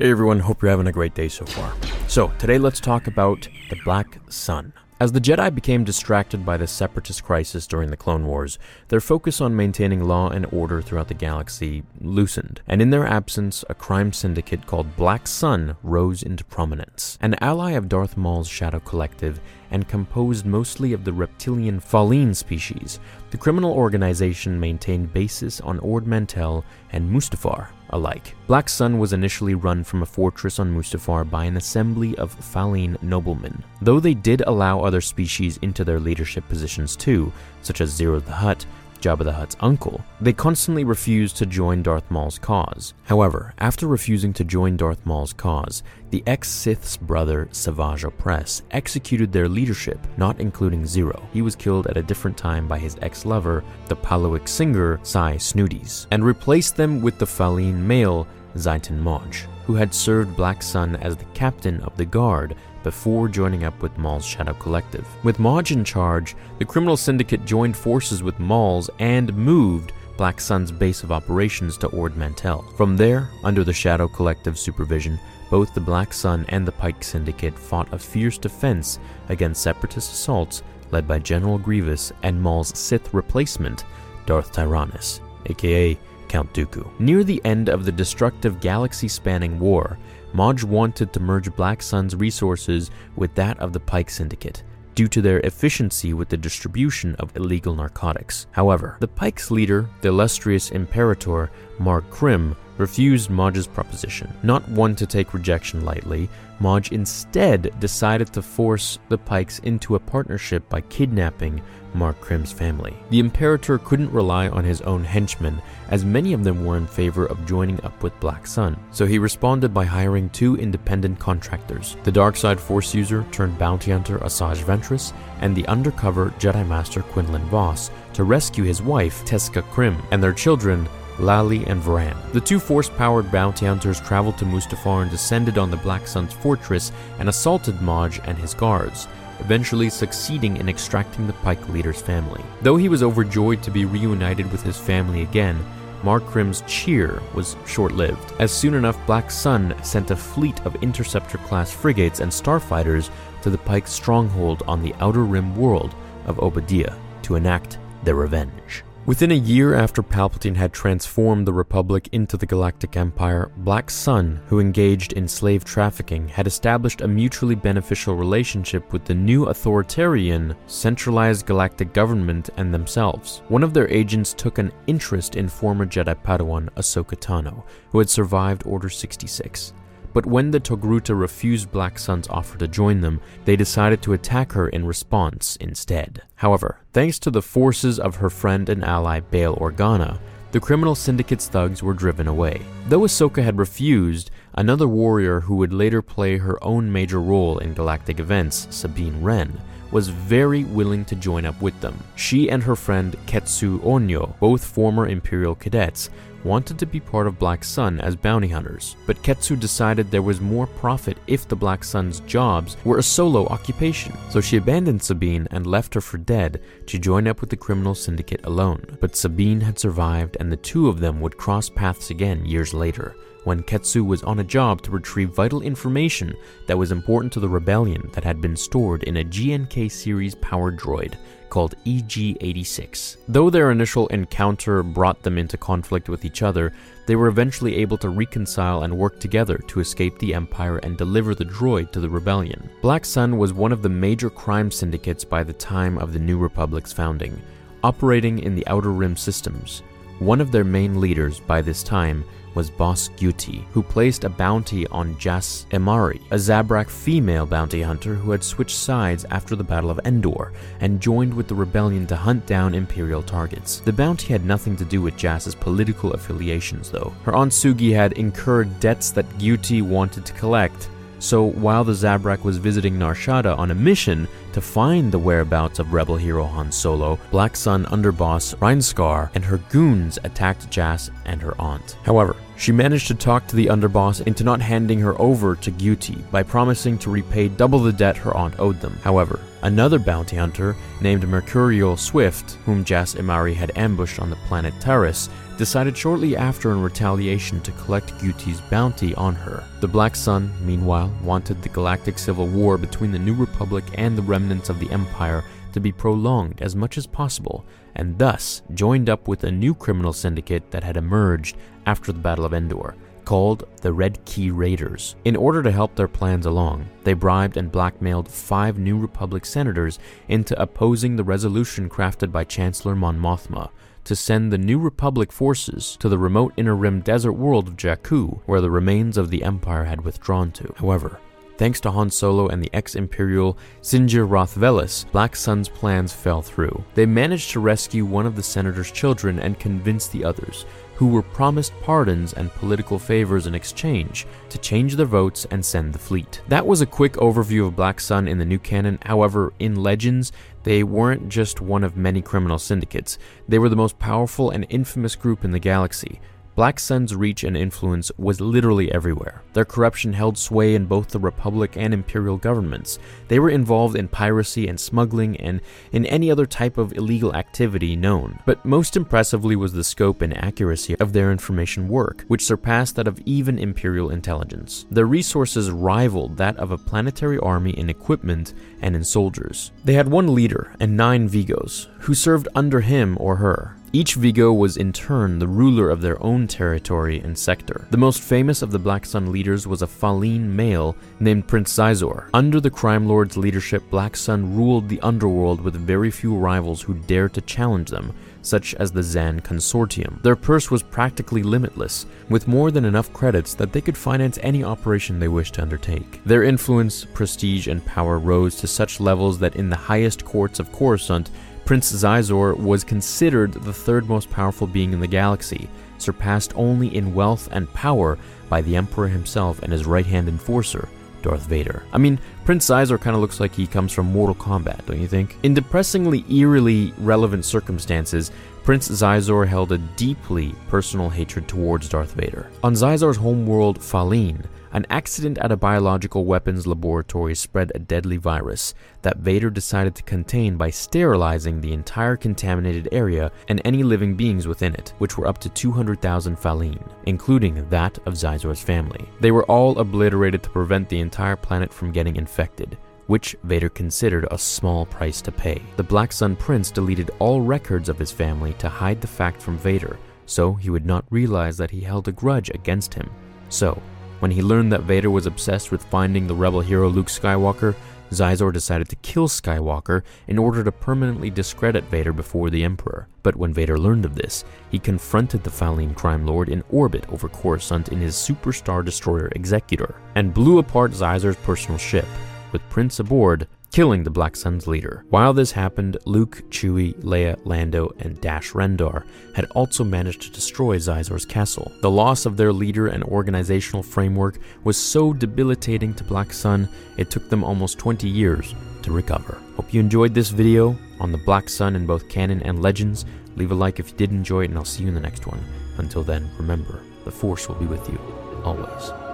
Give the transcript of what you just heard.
Hey everyone, hope you're having a great day so far. So, today let's talk about the Black Sun. As the Jedi became distracted by the Separatist crisis during the Clone Wars, their focus on maintaining law and order throughout the galaxy loosened, and in their absence, a crime syndicate called Black Sun rose into prominence. An ally of Darth Maul's Shadow Collective and composed mostly of the reptilian Falleen species, the criminal organization maintained bases on Ord Mantell and Mustafar alike. Black Sun was initially run from a fortress on Mustafar by an assembly of Falleen noblemen, though they did allow other species into their leadership positions too, such as Ziro the Hutt, Jabba the Hutt's uncle, they constantly refused to join Darth Maul's cause. However, after refusing to join Darth Maul's cause, the ex-Sith's brother, Savage Opress, executed their leadership, not including Ziro. He was killed at a different time by his ex-lover, the Pa'lowick singer Sy Snootles, and replaced them with the Falleen male, Ziton Moj, who had served Black Sun as the captain of the guard before joining up with Maul's Shadow Collective. With Moj in charge, the criminal syndicate joined forces with Maul's and moved Black Sun's base of operations to Ord Mantell. From there, under the Shadow Collective supervision, both the Black Sun and the Pike Syndicate fought a fierce defense against separatist assaults led by General Grievous and Maul's Sith replacement, Darth Tyrannus, aka Count Dooku. Near the end of the destructive galaxy spanning war, Moj wanted to merge Black Sun's resources with that of the Pike Syndicate due to their efficiency with the distribution of illegal narcotics. However, the Pike's leader, the illustrious Imperator Marg Krim, refused Moj's proposition. Not one to take rejection lightly, Moj instead decided to force the Pikes into a partnership by kidnapping Marg Krim's family. The Imperator couldn't rely on his own henchmen, as many of them were in favor of joining up with Black Sun, so he responded by hiring two independent contractors the Darkside Force user turned bounty hunter Asajj Ventress and the undercover Jedi Master Quinlan Vos to rescue his wife, Teska Krim, and their children, Lally and Varan. The two force powered bounty hunters traveled to Mustafar and descended on the Black Sun's fortress and assaulted Moj and his guards, eventually succeeding in extracting the Pike leader's family. Though he was overjoyed to be reunited with his family again, Marg Krim's cheer was short lived, as soon enough Black Sun sent a fleet of interceptor class frigates and starfighters to the Pike's stronghold on the outer rim world of Oba-Diah to enact their revenge. Within a year after Palpatine had transformed the Republic into the Galactic Empire, Black Sun, who engaged in slave trafficking, had established a mutually beneficial relationship with the new authoritarian, centralized galactic government and themselves. One of their agents took an interest in former Jedi Padawan Ahsoka Tano, who had survived Order 66. But when the Togruta refused Black Sun's offer to join them, they decided to attack her in response instead. However, thanks to the forces of her friend and ally Bail Organa, the criminal syndicate's thugs were driven away. Though Ahsoka had refused, another warrior who would later play her own major role in galactic events, Sabine Wren, was very willing to join up with them. She and her friend Ketsu Onyo, both former Imperial cadets, wanted to be part of Black Sun as bounty hunters, but Ketsu decided there was more profit if the Black Sun's jobs were a solo occupation. So she abandoned Sabine and left her for dead to join up with the criminal syndicate alone. But Sabine had survived and the two of them would cross paths again years later when Ketsu was on a job to retrieve vital information that was important to the rebellion that had been stored in a GNK series power droid called EG 86. Though their initial encounter brought them into conflict with each other, they were eventually able to reconcile and work together to escape the Empire and deliver the droid to the rebellion. Black Sun was one of the major crime syndicates by the time of the New Republic's founding, operating in the Outer Rim systems. One of their main leaders by this time was Boss Guti, who placed a bounty on Jas Emari, a Zabrak female bounty hunter who had switched sides after the Battle of Endor and joined with the rebellion to hunt down Imperial targets. The bounty had nothing to do with Jas's political affiliations, though. Her aunt Sugi had incurred debts that Guti wanted to collect, so while the Zabrak was visiting Nar Shaddaa on a mission to find the whereabouts of rebel hero Han Solo, Black Sun underboss Reyn Skar and her goons attacked Jas and her aunt. However, she managed to talk to the underboss into not handing her over to Guti by promising to repay double the debt her aunt owed them. However, another bounty hunter named Mercurial Swift, whom Jas Emari had ambushed on the planet Taris, decided shortly after in retaliation to collect Guti's bounty on her. The Black Sun, meanwhile, wanted the galactic civil war between the New Republic and the remnants of the Empire to be prolonged as much as possible, and thus joined up with a new criminal syndicate that had emerged after the Battle of Endor, called the Red Key Raiders. In order to help their plans along, they bribed and blackmailed five New Republic senators into opposing the resolution crafted by Chancellor Mon Mothma to send the New Republic forces to the remote Inner Rim desert world of Jakku, where the remains of the Empire had withdrawn to. However, Thanks to Han Solo and the ex-Imperial Sinjir Rath Velus, Black Sun's plans fell through. They managed to rescue one of the senator's children and convince the others, who were promised pardons and political favors in exchange, to change their votes and send the fleet. That was a quick overview of Black Sun in the new canon. However, in Legends, they weren't just one of many criminal syndicates. They were the most powerful and infamous group in the galaxy, Black Sun's reach and influence was literally everywhere. Their corruption held sway in both the Republic and Imperial governments. They were involved in piracy and smuggling and in any other type of illegal activity known. But most impressively was the scope and accuracy of their information work, which surpassed that of even Imperial intelligence. Their resources rivaled that of a planetary army in equipment and in soldiers. They had one leader and nine Vigos, who served under him or her. Each Vigo was in turn the ruler of their own territory and sector. The most famous of the Black Sun leaders was a Falleen male named Prince Xizor. Under the Crime Lord's leadership, Black Sun ruled the underworld with very few rivals who dared to challenge them, such as the Zann Consortium. Their purse was practically limitless, with more than enough credits that they could finance any operation they wished to undertake. Their influence, prestige, and power rose to such levels that in the highest courts of Coruscant, Prince Xizor was considered the third most powerful being in the galaxy, surpassed only in wealth and power by the Emperor himself and his right-hand enforcer, Darth Vader. I mean, Prince Xizor kind of looks like he comes from Mortal Kombat, don't you think? In depressingly eerily relevant circumstances, Prince Xizor held a deeply personal hatred towards Darth Vader. On Xizor's homeworld, Falleen, an accident at a biological weapons laboratory spread a deadly virus that Vader decided to contain by sterilizing the entire contaminated area and any living beings within it, which were up to 200,000 Falleen, including that of Xizor's family. They were all obliterated to prevent the entire planet from getting infected which Vader considered a small price to pay. The Black Sun Prince deleted all records of his family to hide the fact from Vader, so he would not realize that he held a grudge against him. So, when he learned that Vader was obsessed with finding the rebel hero Luke Skywalker, Xizor decided to kill Skywalker in order to permanently discredit Vader before the Emperor. But when Vader learned of this, he confronted the Falleen crime lord in orbit over Coruscant in his Superstar Destroyer Executor, and blew apart Xizor's personal ship. With Prince aboard, killing the Black Sun's leader. While this happened, Luke, Chewie, Leia, Lando, and Dash Rendar had also managed to destroy Xizor's castle. The loss of their leader and organizational framework was so debilitating to Black Sun, it took them almost 20 years to recover. Hope you enjoyed this video on the Black Sun in both canon and legends. Leave a like if you did enjoy it, and I'll see you in the next one. Until then, remember, the Force will be with you, always.